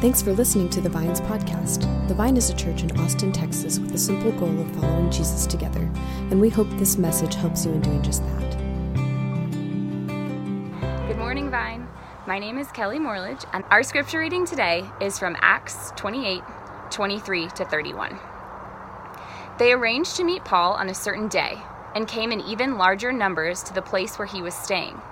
Thanks for listening to the Vines podcast. The Vine is a church in Austin, Texas, with the simple goal of following Jesus together, and we hope this message helps you in doing just that. Good morning, Vine. My name is Kelly Morledge, and our scripture reading today is from Acts 28 23 to 31. They arranged to meet Paul on a certain day and came in even larger numbers to the place where he was staying.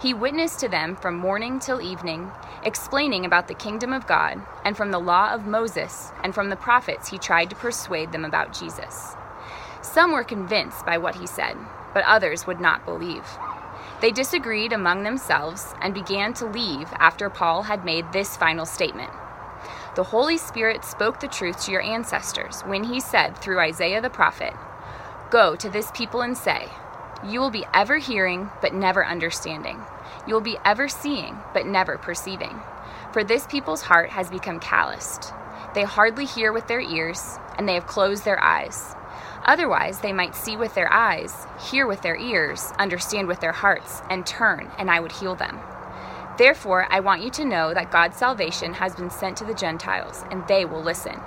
He witnessed to them from morning till evening, explaining about the kingdom of God, and from the law of Moses and from the prophets he tried to persuade them about Jesus. Some were convinced by what he said, but others would not believe. They disagreed among themselves and began to leave after Paul had made this final statement. The Holy Spirit spoke the truth to your ancestors when he said through Isaiah the prophet, Go to this people and say, you will be ever hearing, but never understanding. You will be ever seeing, but never perceiving. For this people's heart has become calloused. They hardly hear with their ears, and they have closed their eyes. Otherwise, they might see with their eyes, hear with their ears, understand with their hearts, and turn, and I would heal them. Therefore, I want you to know that God's salvation has been sent to the Gentiles, and they will listen.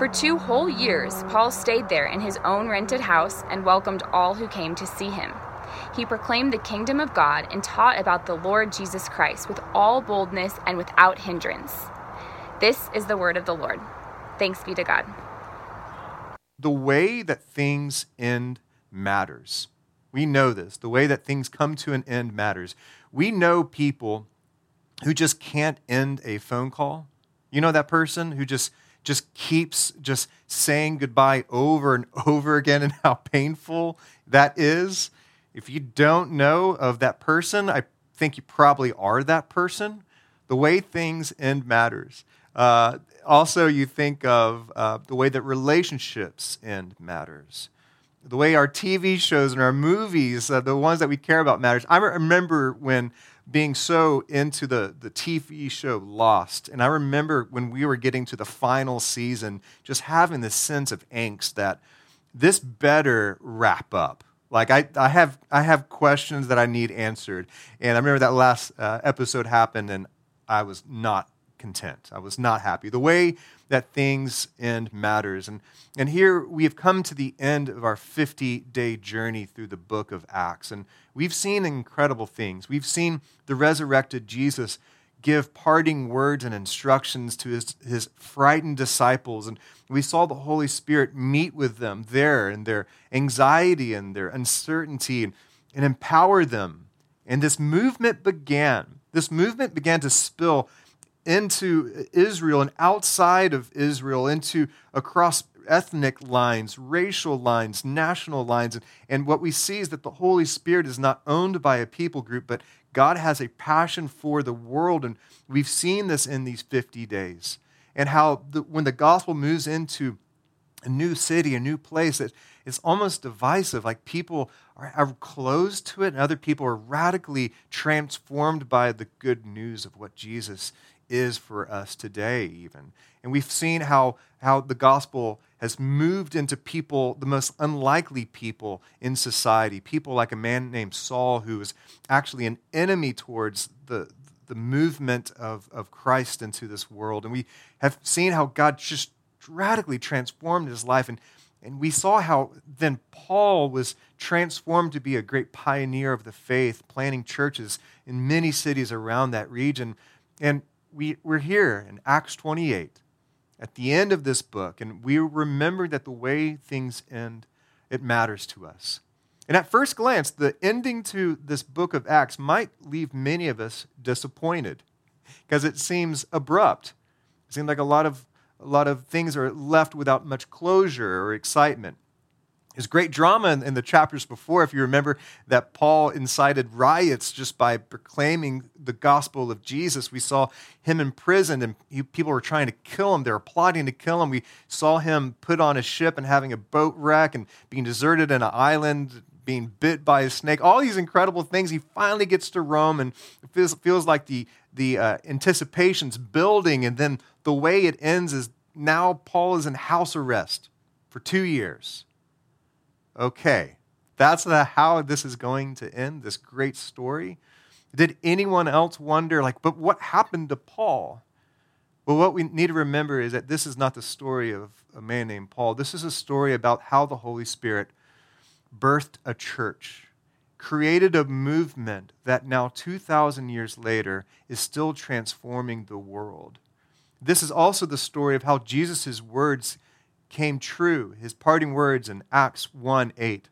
For two whole years, Paul stayed there in his own rented house and welcomed all who came to see him. He proclaimed the kingdom of God and taught about the Lord Jesus Christ with all boldness and without hindrance. This is the word of the Lord. Thanks be to God. The way that things end matters. We know this. The way that things come to an end matters. We know people who just can't end a phone call. You know that person who just just keeps just saying goodbye over and over again and how painful that is. If you don't know of that person, I think you probably are that person. The way things end matters. Uh, also, you think of uh, the way that relationships end matters. The way our TV shows and our movies, uh, the ones that we care about, matters. I remember when being so into the, the TV show Lost. And I remember when we were getting to the final season, just having this sense of angst that this better wrap up. Like I, I have I have questions that I need answered. And I remember that last uh, episode happened and I was not content. I was not happy. The way that things end matters. And, and here we have come to the end of our 50 day journey through the book of Acts. And we've seen incredible things. We've seen the resurrected Jesus give parting words and instructions to his, his frightened disciples. And we saw the Holy Spirit meet with them there in their anxiety and their uncertainty and, and empower them. And this movement began. This movement began to spill into Israel and outside of Israel, into across ethnic lines, racial lines, national lines. And what we see is that the Holy Spirit is not owned by a people group, but God has a passion for the world. And we've seen this in these 50 days. And how the, when the gospel moves into a new city, a new place, it, it's almost divisive. Like people are, are closed to it, and other people are radically transformed by the good news of what Jesus is for us today, even. And we've seen how, how the gospel has moved into people, the most unlikely people in society. People like a man named Saul, who was actually an enemy towards the, the movement of, of Christ into this world. And we have seen how God just radically transformed his life. And, and we saw how then Paul was transformed to be a great pioneer of the faith, planting churches in many cities around that region. And we, we're here in Acts 28 at the end of this book, and we remember that the way things end, it matters to us. And at first glance, the ending to this book of Acts might leave many of us disappointed because it seems abrupt. It seems like a lot of, a lot of things are left without much closure or excitement. There's great drama in, in, the chapters before, if you remember that Paul incited riots just by proclaiming the gospel of Jesus. We saw him in prison and he, people were trying to kill him. They were plotting to kill him. We saw him put on a ship and having a boat wreck and being deserted in an island, being bit by a snake. All these incredible things. He finally gets to Rome and it feels, feels like the, the uh, anticipation's building. And then the way it ends is now Paul is in house arrest for two years okay, that's the, how this is going to end, this great story. Did anyone else wonder, like, but what happened to Paul? Well, what we need to remember is that this is not the story of a man named Paul. This is a story about how the Holy Spirit birthed a church, created a movement that now, 2,000 years later, is still transforming the world. This is also the story of how Jesus' words came true, his parting words in Acts 1 8,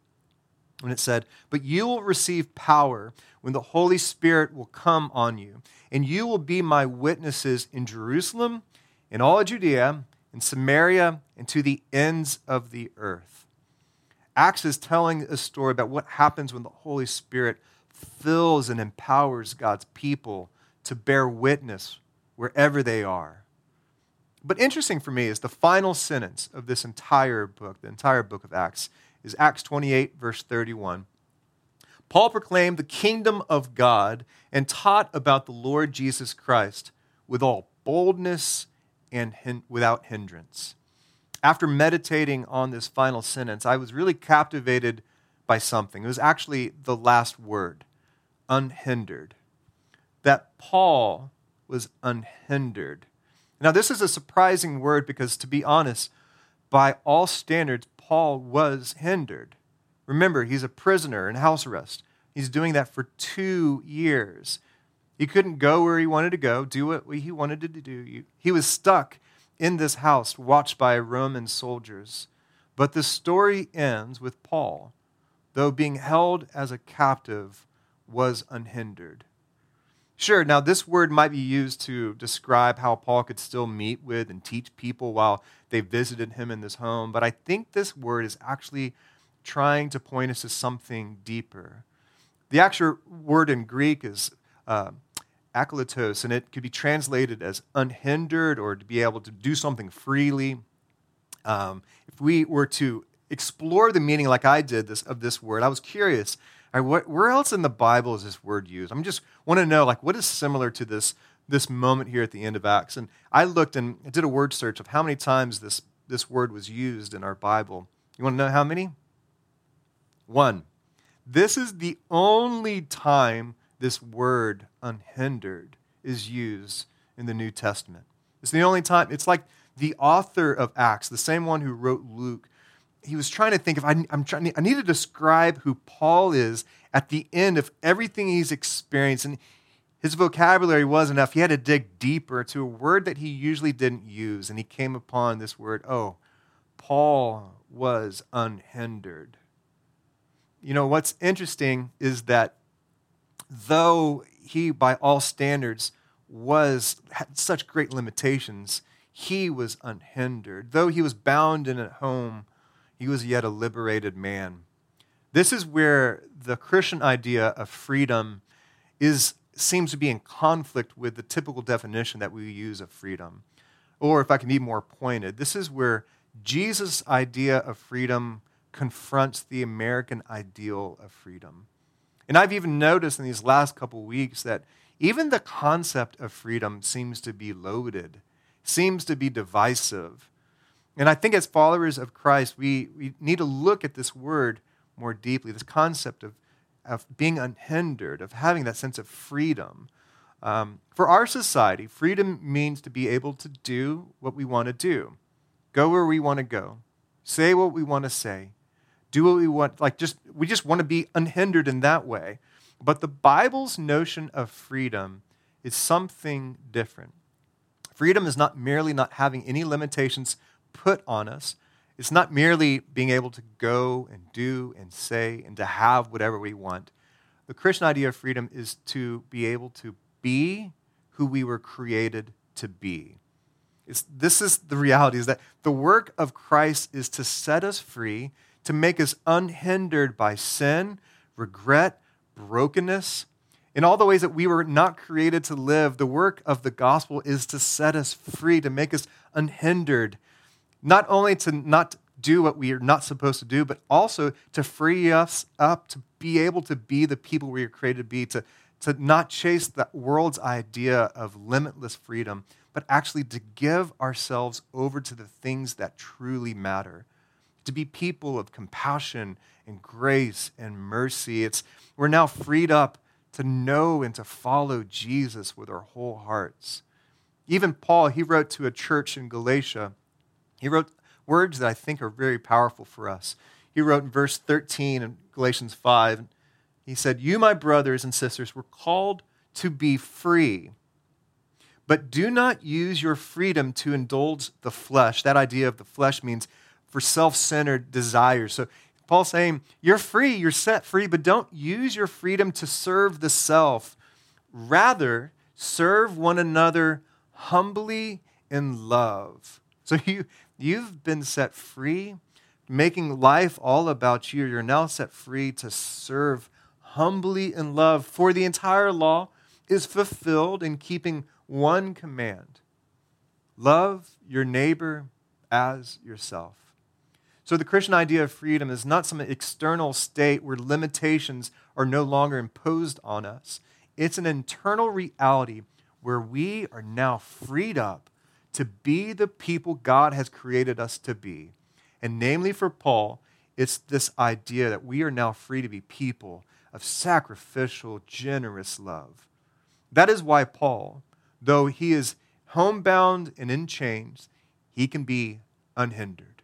when it said, But you will receive power when the Holy Spirit will come on you, and you will be my witnesses in Jerusalem, in all Judea, in Samaria, and to the ends of the earth. Acts is telling a story about what happens when the Holy Spirit fills and empowers God's people to bear witness wherever they are. But interesting for me is the final sentence of this entire book, the entire book of Acts, is Acts 28, verse 31. Paul proclaimed the kingdom of God and taught about the Lord Jesus Christ with all boldness and hin- without hindrance. After meditating on this final sentence, I was really captivated by something. It was actually the last word unhindered. That Paul was unhindered. Now, this is a surprising word because, to be honest, by all standards, Paul was hindered. Remember, he's a prisoner in house arrest. He's doing that for two years. He couldn't go where he wanted to go, do what he wanted to do. He was stuck in this house, watched by Roman soldiers. But the story ends with Paul, though being held as a captive, was unhindered. Sure, now this word might be used to describe how Paul could still meet with and teach people while they visited him in this home, but I think this word is actually trying to point us to something deeper. The actual word in Greek is uh, akletos, and it could be translated as unhindered or to be able to do something freely. Um, if we were to explore the meaning like I did this, of this word, I was curious. What, where else in the Bible is this word used? I'm just want to know like what is similar to this this moment here at the end of Acts. And I looked and did a word search of how many times this this word was used in our Bible. You want to know how many? One. This is the only time this word unhindered is used in the New Testament. It's the only time. It's like the author of Acts, the same one who wrote Luke, he was trying to think if I, am trying, I need to describe who Paul is at the end of everything he's experienced. And his vocabulary was enough. He had to dig deeper to a word that he usually didn't use. And he came upon this word oh, Paul was unhindered you know, what's interesting is that though he, by all standards, was had such great limitations, he was unhindered. Though he was bound in a home, he was yet a liberated man. This is where the Christian idea of freedom is seems to be in conflict with the typical definition that we use of freedom. Or if I can be more pointed, this is where Jesus' idea of freedom confronts the American ideal of freedom. And I've even noticed in these last couple weeks that even the concept of freedom seems to be loaded, seems to be divisive. And I think as followers of Christ, we, we need to look at this word more deeply, this concept of, of being unhindered, of having that sense of freedom. Um, for our society, freedom means to be able to do what we want to do, go where we want to go, say what we want to say, do what we want like just we just want to be unhindered in that way. But the bible's notion of freedom is something different. Freedom is not merely not having any limitations put on us it's not merely being able to go and do and say and to have whatever we want the christian idea of freedom is to be able to be who we were created to be it's, this is the reality is that the work of christ is to set us free to make us unhindered by sin, regret, brokenness. In all the ways that we were not created to live, the work of the gospel is to set us free, to make us unhindered, not only to not do what we are not supposed to do, but also to free us up to be able to be the people we are created to be, to, to not chase the world's idea of limitless freedom, but actually to give ourselves over to the things that truly matter to be people of compassion and grace and mercy. It's, we're now freed up to know and to follow Jesus with our whole hearts. Even Paul, he wrote to a church in Galatia, he wrote words that I think are very powerful for us. He wrote in verse 13 in Galatians 5, he said, You, my brothers and sisters, were called to be free. But do not use your freedom to indulge the flesh. That idea of the flesh means for self centered desires. So Paul's saying, You're free, you're set free, but don't use your freedom to serve the self. Rather, serve one another humbly in love. So you, you've been set free, making life all about you. You're now set free to serve humbly in love. For the entire law is fulfilled in keeping one command love your neighbor as yourself. So, the Christian idea of freedom is not some external state where limitations are no longer imposed on us. It's an internal reality where we are now freed up to be the people God has created us to be. And namely for Paul, it's this idea that we are now free to be people of sacrificial, generous love. That is why Paul, though he is homebound and in chains, he can be unhindered.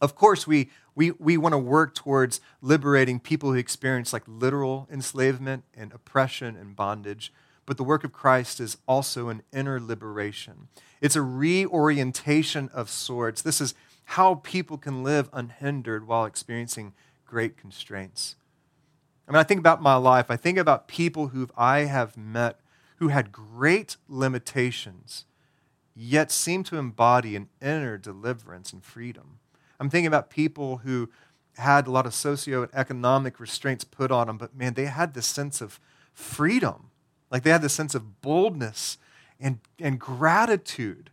Of course, we, we, we want to work towards liberating people who experience like literal enslavement and oppression and bondage. But the work of Christ is also an inner liberation. It's a reorientation of sorts. This is how people can live unhindered while experiencing great constraints. I mean, I think about my life, I think about people who I have met who had great limitations, yet seemed to embody an inner deliverance and freedom. I'm thinking about people who had a lot of socioeconomic restraints put on them, but man, they had this sense of freedom. Like they had this sense of boldness and, and gratitude.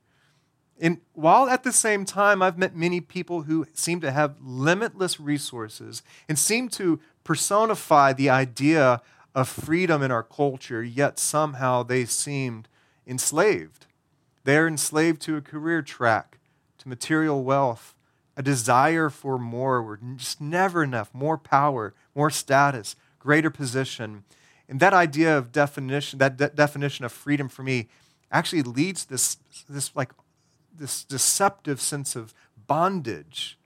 And while at the same time, I've met many people who seem to have limitless resources and seem to personify the idea of freedom in our culture, yet somehow they seemed enslaved. They're enslaved to a career track, to material wealth, a desire for more. Just never enough, more power, more status, greater position. And that idea of definition, that de- definition of freedom for me, actually leads this, this like this deceptive sense of bondage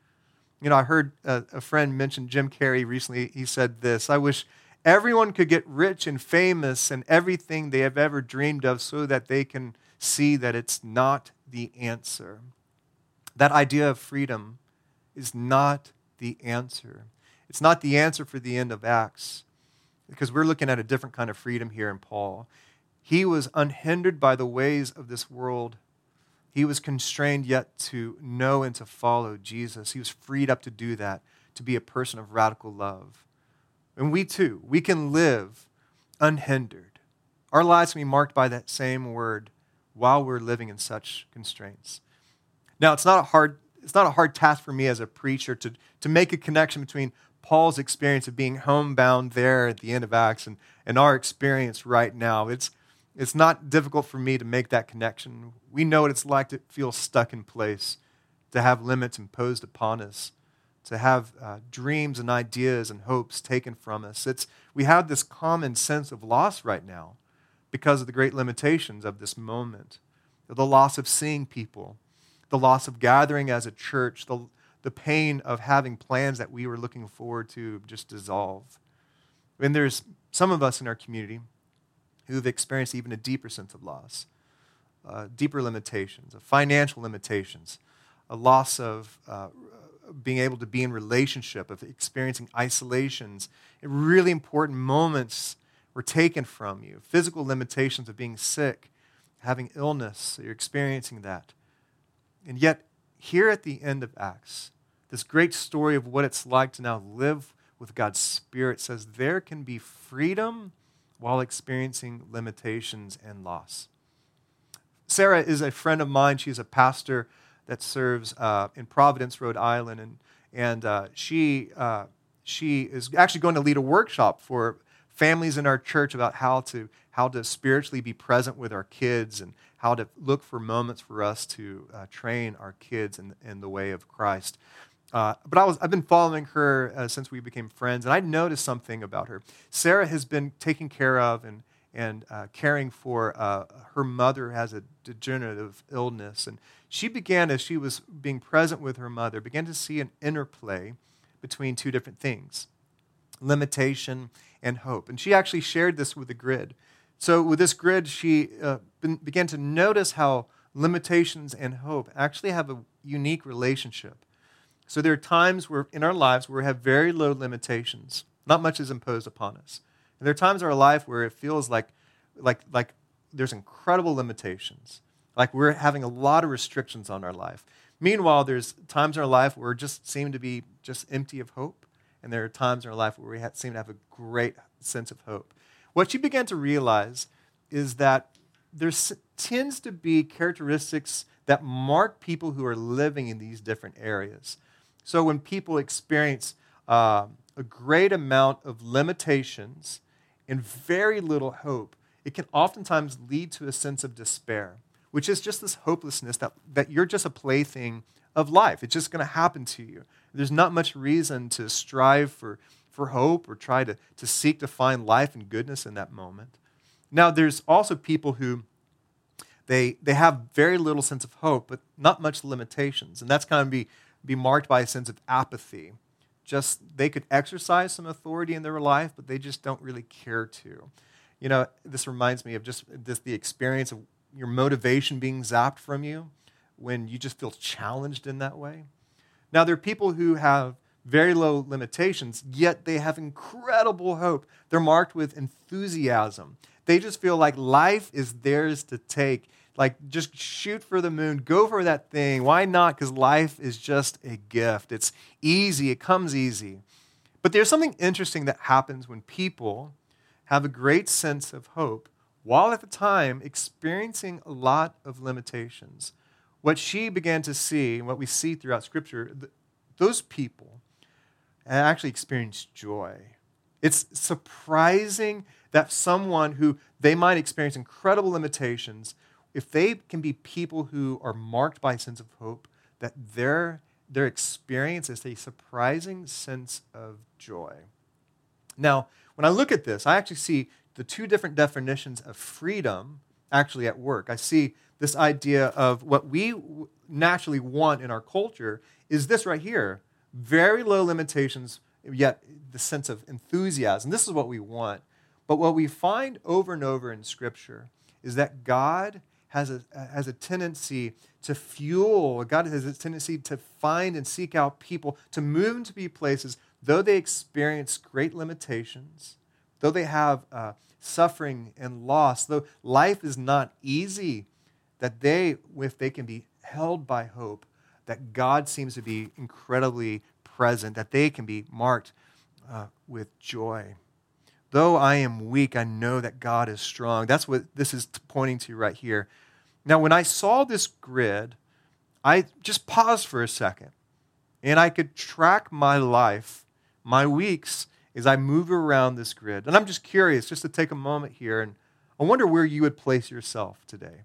you know, I heard a, a friend mention Jim Carrey recently. He said this I wish everyone could get rich and famous and everything they have ever dreamed of so that they can see that it's not the answer. That idea of freedom is not the answer. It's not the answer for the end of Acts because we're looking at a different kind of freedom here in Paul. He was unhindered by the ways of this world he was constrained yet to know and to follow Jesus. He was freed up to do that, to be a person of radical love. And we too, we can live unhindered. Our lives can be marked by that same word while we're living in such constraints. Now, it's not a hard, it's not a hard task for me as a preacher to, to make a connection between Paul's experience of being homebound there at the end of Acts and, and our experience right now. It's, it's not difficult for me to make that connection. We know what it's like to feel stuck in place, to have limits imposed upon us, to have uh, dreams and ideas and hopes taken from us. It's, we have this common sense of loss right now because of the great limitations of this moment the loss of seeing people, the loss of gathering as a church, the, the pain of having plans that we were looking forward to just dissolve. And there's some of us in our community who've experienced even a deeper sense of loss, uh, deeper limitations, of financial limitations, a loss of uh, being able to be in relationship, of experiencing isolations. Really important moments were taken from you. Physical limitations of being sick, having illness, you're experiencing that. And yet, here at the end of Acts, this great story of what it's like to now live with God's Spirit says there can be freedom while experiencing limitations and loss. Sarah is a friend of mine. She's a pastor that serves uh, in Providence, Rhode Island, and, and uh, she, uh, she is actually going to lead a workshop for families in our church about how to, how to spiritually be present with our kids and how to look for moments for us to uh, train our kids in, in the way of Christ. Uh, but I was, I've been following her uh, since we became friends, and I noticed something about her. Sarah has been taking care of and, and uh, caring for uh, her mother has a degenerative illness. And she began, as she was being present with her mother, began to see an interplay between two different things limitation and hope. And she actually shared this with the grid. So, with this grid, she uh, began to notice how limitations and hope actually have a unique relationship. So, there are times where in our lives where we have very low limitations, not much is imposed upon us. And there are times in our life where it feels like, like, like there's incredible limitations, like we're having a lot of restrictions on our life. Meanwhile, there's times in our life where we just seem to be just empty of hope. And there are times in our life where we seem to have a great sense of hope. What she began to realize is that there tends to be characteristics that mark people who are living in these different areas. So when people experience uh, a great amount of limitations and very little hope, it can oftentimes lead to a sense of despair, which is just this hopelessness that, that you're just a plaything of life. It's just going to happen to you. There's not much reason to strive for, for hope or try to, to seek to find life and goodness in that moment. Now, there's also people who they, they have very little sense of hope, but not much limitations. And that's kind of be, be marked by a sense of apathy. Just they could exercise some authority in their life, but they just don't really care to. You know, this reminds me of just this, the experience of your motivation being zapped from you when you just feel challenged in that way. Now, there are people who have very low limitations, yet they have incredible hope. They're marked with enthusiasm. They just feel like life is theirs to take. Like, just shoot for the moon, go for that thing. Why not? Because life is just a gift. It's easy, it comes easy. But there's something interesting that happens when people have a great sense of hope while at the time experiencing a lot of limitations. What she began to see, and what we see throughout Scripture, those people actually experience joy. It's surprising that someone who they might experience incredible limitations, if they can be people who are marked by a sense of hope, that their, their experience is a surprising sense of joy. Now, when I look at this, I actually see the two different definitions of freedom actually at work. I see this idea of what we naturally want in our culture is this right here very low limitations, yet the sense of enthusiasm. This is what we want. But what we find over and over in Scripture is that God has a, has a tendency to fuel, God has a tendency to find and seek out people, to move into be places, though they experience great limitations, though they have uh, suffering and loss, though life is not easy, that they, if they can be held by hope, that God seems to be incredibly present, that they can be marked uh, with joy. Though I am weak, I know that God is strong. That's what this is pointing to right here. Now, when I saw this grid, I just paused for a second and I could track my life, my weeks, as I move around this grid. And I'm just curious, just to take a moment here, and I wonder where you would place yourself today.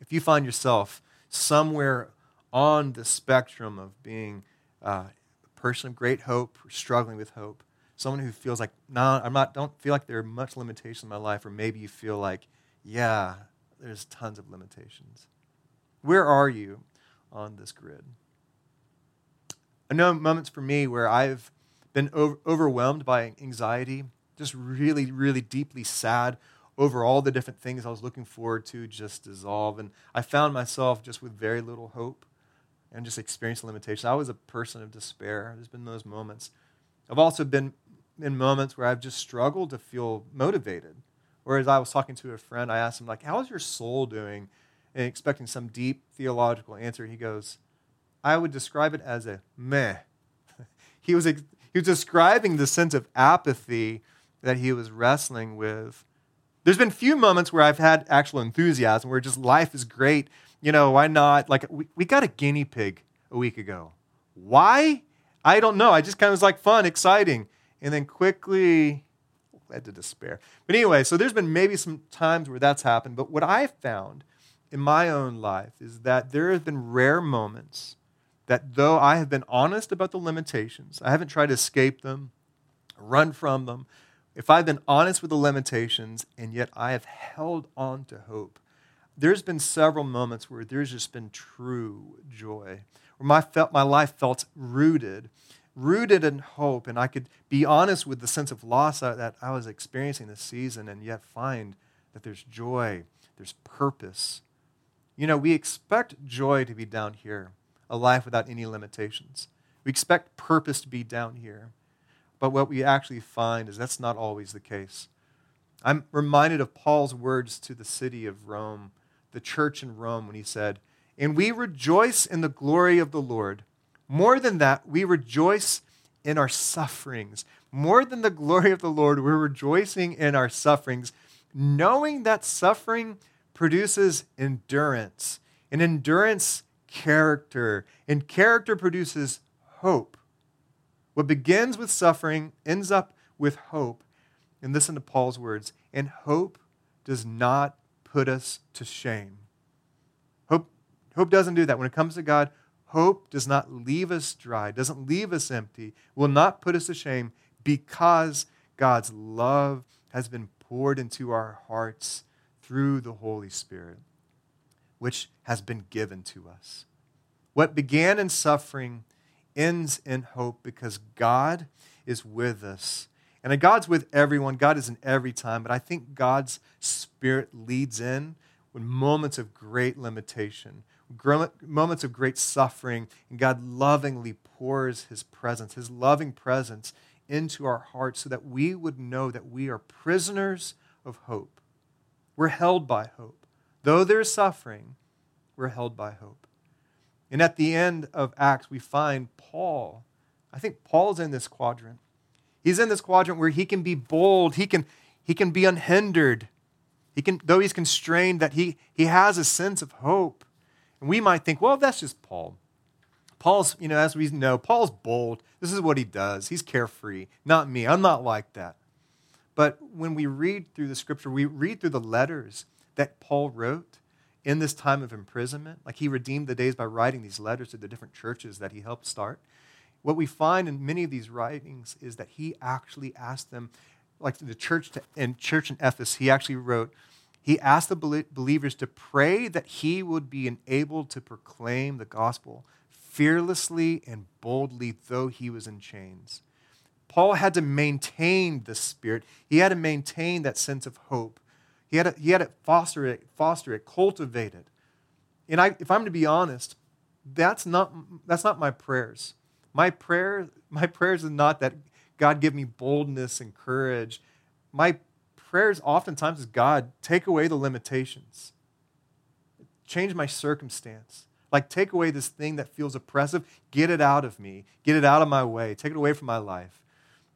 If you find yourself somewhere on the spectrum of being uh, a person of great hope or struggling with hope, someone who feels like, no, I'm not, don't feel like there are much limitations in my life, or maybe you feel like, yeah, there's tons of limitations. Where are you on this grid? I know moments for me where I've been over, overwhelmed by anxiety, just really, really deeply sad over all the different things I was looking forward to just dissolve. And I found myself just with very little hope and just experiencing limitations. I was a person of despair. There's been those moments. I've also been in moments where I've just struggled to feel motivated. Whereas I was talking to a friend, I asked him, like, how's your soul doing? And expecting some deep theological answer. He goes, I would describe it as a meh. he, was, he was describing the sense of apathy that he was wrestling with there's been few moments where I've had actual enthusiasm, where just life is great. You know, why not? Like, we, we got a guinea pig a week ago. Why? I don't know. I just kind of was like fun, exciting. And then quickly led to despair. But anyway, so there's been maybe some times where that's happened. But what I've found in my own life is that there have been rare moments that though I have been honest about the limitations, I haven't tried to escape them, run from them, if I've been honest with the limitations and yet I have held on to hope, there's been several moments where there's just been true joy, where my, felt, my life felt rooted, rooted in hope, and I could be honest with the sense of loss that I was experiencing this season and yet find that there's joy, there's purpose. You know, we expect joy to be down here, a life without any limitations. We expect purpose to be down here. But what we actually find is that's not always the case. I'm reminded of Paul's words to the city of Rome, the church in Rome, when he said, And we rejoice in the glory of the Lord. More than that, we rejoice in our sufferings. More than the glory of the Lord, we're rejoicing in our sufferings, knowing that suffering produces endurance, and endurance, character, and character produces hope. What begins with suffering ends up with hope. And listen to Paul's words and hope does not put us to shame. Hope, hope doesn't do that. When it comes to God, hope does not leave us dry, doesn't leave us empty, will not put us to shame because God's love has been poured into our hearts through the Holy Spirit, which has been given to us. What began in suffering ends in hope because God is with us. And God's with everyone. God is in every time. But I think God's Spirit leads in when moments of great limitation, moments of great suffering, and God lovingly pours His presence, His loving presence into our hearts so that we would know that we are prisoners of hope. We're held by hope. Though there's suffering, we're held by hope. And at the end of Acts, we find Paul. I think Paul's in this quadrant. He's in this quadrant where he can be bold, he can, he can be unhindered. He can, though he's constrained, that he, he has a sense of hope. And we might think, well, that's just Paul. Paul's, you know, as we know, Paul's bold. This is what he does. He's carefree. Not me. I'm not like that. But when we read through the scripture, we read through the letters that Paul wrote, in this time of imprisonment. Like he redeemed the days by writing these letters to the different churches that he helped start. What we find in many of these writings is that he actually asked them, like the church to, in church in Ephesus, he actually wrote, he asked the believers to pray that he would be enabled to proclaim the gospel fearlessly and boldly, though he was in chains. Paul had to maintain the spirit. He had to maintain that sense of hope he had to, he had to foster it, foster it, cultivate it. And I, if I'm to be honest, that's not, that's not my prayers. My prayer, my prayers are not that God give me boldness and courage. My prayers oftentimes is God, take away the limitations. Change my circumstance. Like, take away this thing that feels oppressive, get it out of me, get it out of my way, take it away from my life.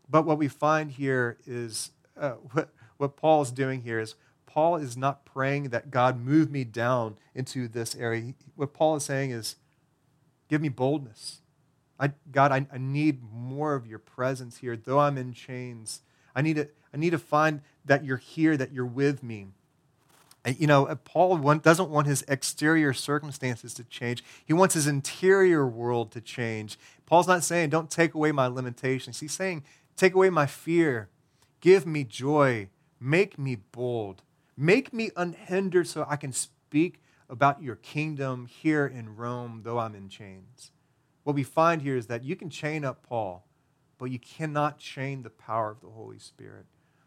But what we find here is uh, what, what Paul is doing here is Paul is not praying that God move me down into this area. What Paul is saying is, give me boldness. I, God, I, I need more of your presence here, though I'm in chains. I need, to, I need to find that you're here, that you're with me. You know, uh, Paul want, doesn't want his exterior circumstances to change. He wants his interior world to change. Paul's not saying, don't take away my limitations. He's saying, take away my fear. Give me joy. Make me bold. Make me unhindered so I can speak about your kingdom here in Rome, though I'm in chains. What we find here is that you can chain up Paul, but you cannot chain the power of the Holy Spirit.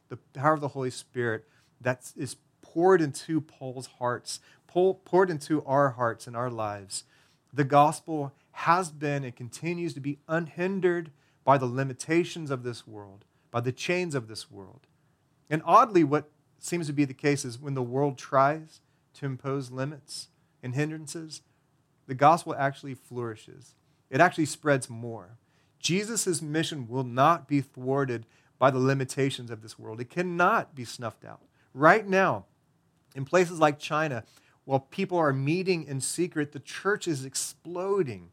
The power of the Holy Spirit that is poured into Paul's hearts, poured into our hearts and our lives. The gospel has been and continues to be unhindered by the limitations of this world, by the chains of this world. And oddly, what seems to be the case is when the world tries to impose limits and hindrances, the gospel actually flourishes. It actually spreads more. Jesus' mission will not be thwarted by the limitations of this world. It cannot be snuffed out. Right now, in places like China, while people are meeting in secret, the church is exploding.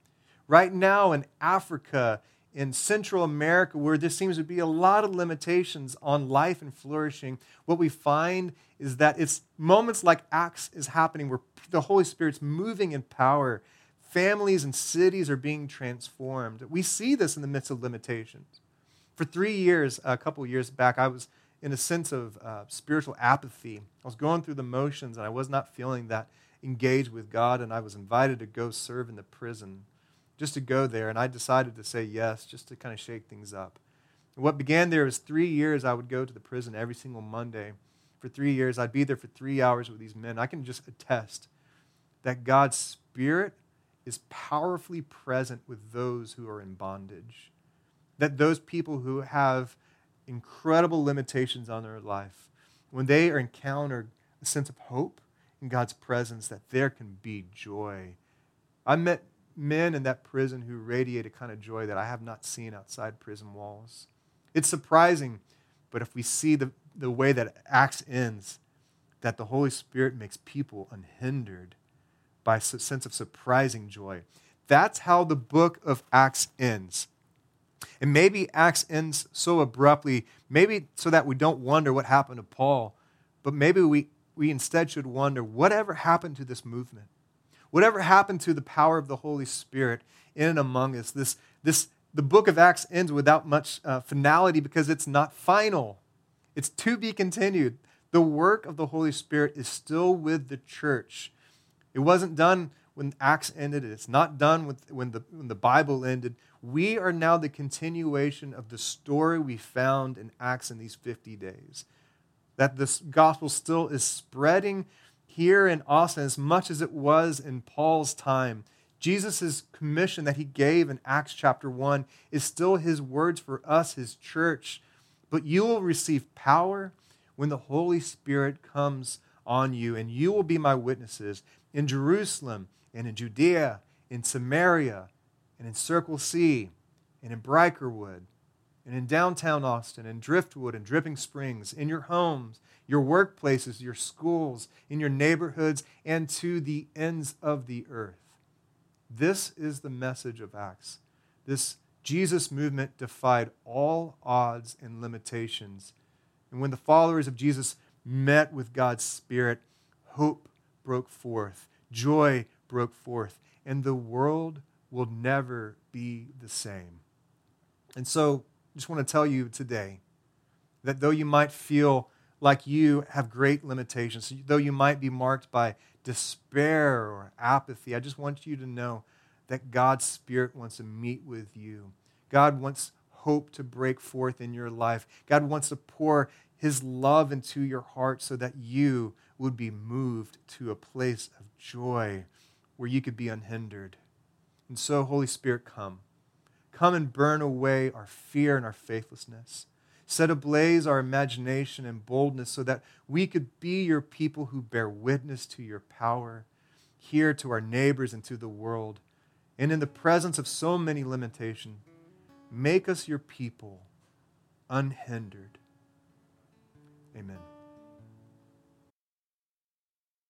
Right now in Africa, in Central America, where there seems to be a lot of limitations on life and flourishing, what we find is that it's moments like Acts is happening where the Holy Spirit's moving in power. Families and cities are being transformed. We see this in the midst of limitations. For three years, a couple years back, I was in a sense of uh, spiritual apathy. I was going through the motions and I was not feeling that engaged with God, and I was invited to go serve in the prison, just to go there. And I decided to say yes, just to kind of shake things up. And what began there was three years I would go to the prison every single Monday. For three years, I'd be there for three hours with these men. I can just attest that God's Spirit is powerfully present with those who are in bondage. That those people who have incredible limitations on their life, when they encounter a sense of hope in God's presence, that there can be joy. I met men in that prison who radiate a kind of joy that I have not seen outside prison walls. It's surprising, but if we see the, the way that Acts ends, that the Holy Spirit makes people unhindered by a sense of surprising joy. That's how the book of Acts ends. And maybe Acts ends so abruptly, maybe so that we don't wonder what happened to Paul, but maybe we, we instead should wonder whatever happened to this movement? Whatever happened to the power of the Holy Spirit in and among us? This, this, the book of Acts ends without much uh, finality because it's not final. It's to be continued. The work of the Holy Spirit is still with the church. It wasn't done when Acts ended. It's not done with, when, the, when the Bible ended. We are now the continuation of the story we found in Acts in these 50 days. That this gospel still is spreading here in Austin as much as it was in Paul's time. Jesus' commission that he gave in Acts chapter 1 is still his words for us, his church. But you will receive power when the Holy Spirit comes on you, and you will be my witnesses in Jerusalem and in Judea, in Samaria, and in Circle C, and in Briarwood, and in downtown Austin, and Driftwood, and Dripping Springs, in your homes, your workplaces, your schools, in your neighborhoods, and to the ends of the earth. This is the message of Acts. This Jesus movement defied all odds and limitations. And when the followers of Jesus met with God's Spirit, hope broke forth, joy broke forth, and the world will never be the same. And so, I just want to tell you today that though you might feel like you have great limitations, though you might be marked by despair or apathy, I just want you to know that God's Spirit wants to meet with you. God wants hope to break forth in your life. God wants to pour His love into your heart so that you would be moved to a place of joy where you could be unhindered. And so, Holy Spirit, come. Come and burn away our fear and our faithlessness. Set ablaze our imagination and boldness so that we could be your people who bear witness to your power here to our neighbors and to the world. And in the presence of so many limitations, make us your people unhindered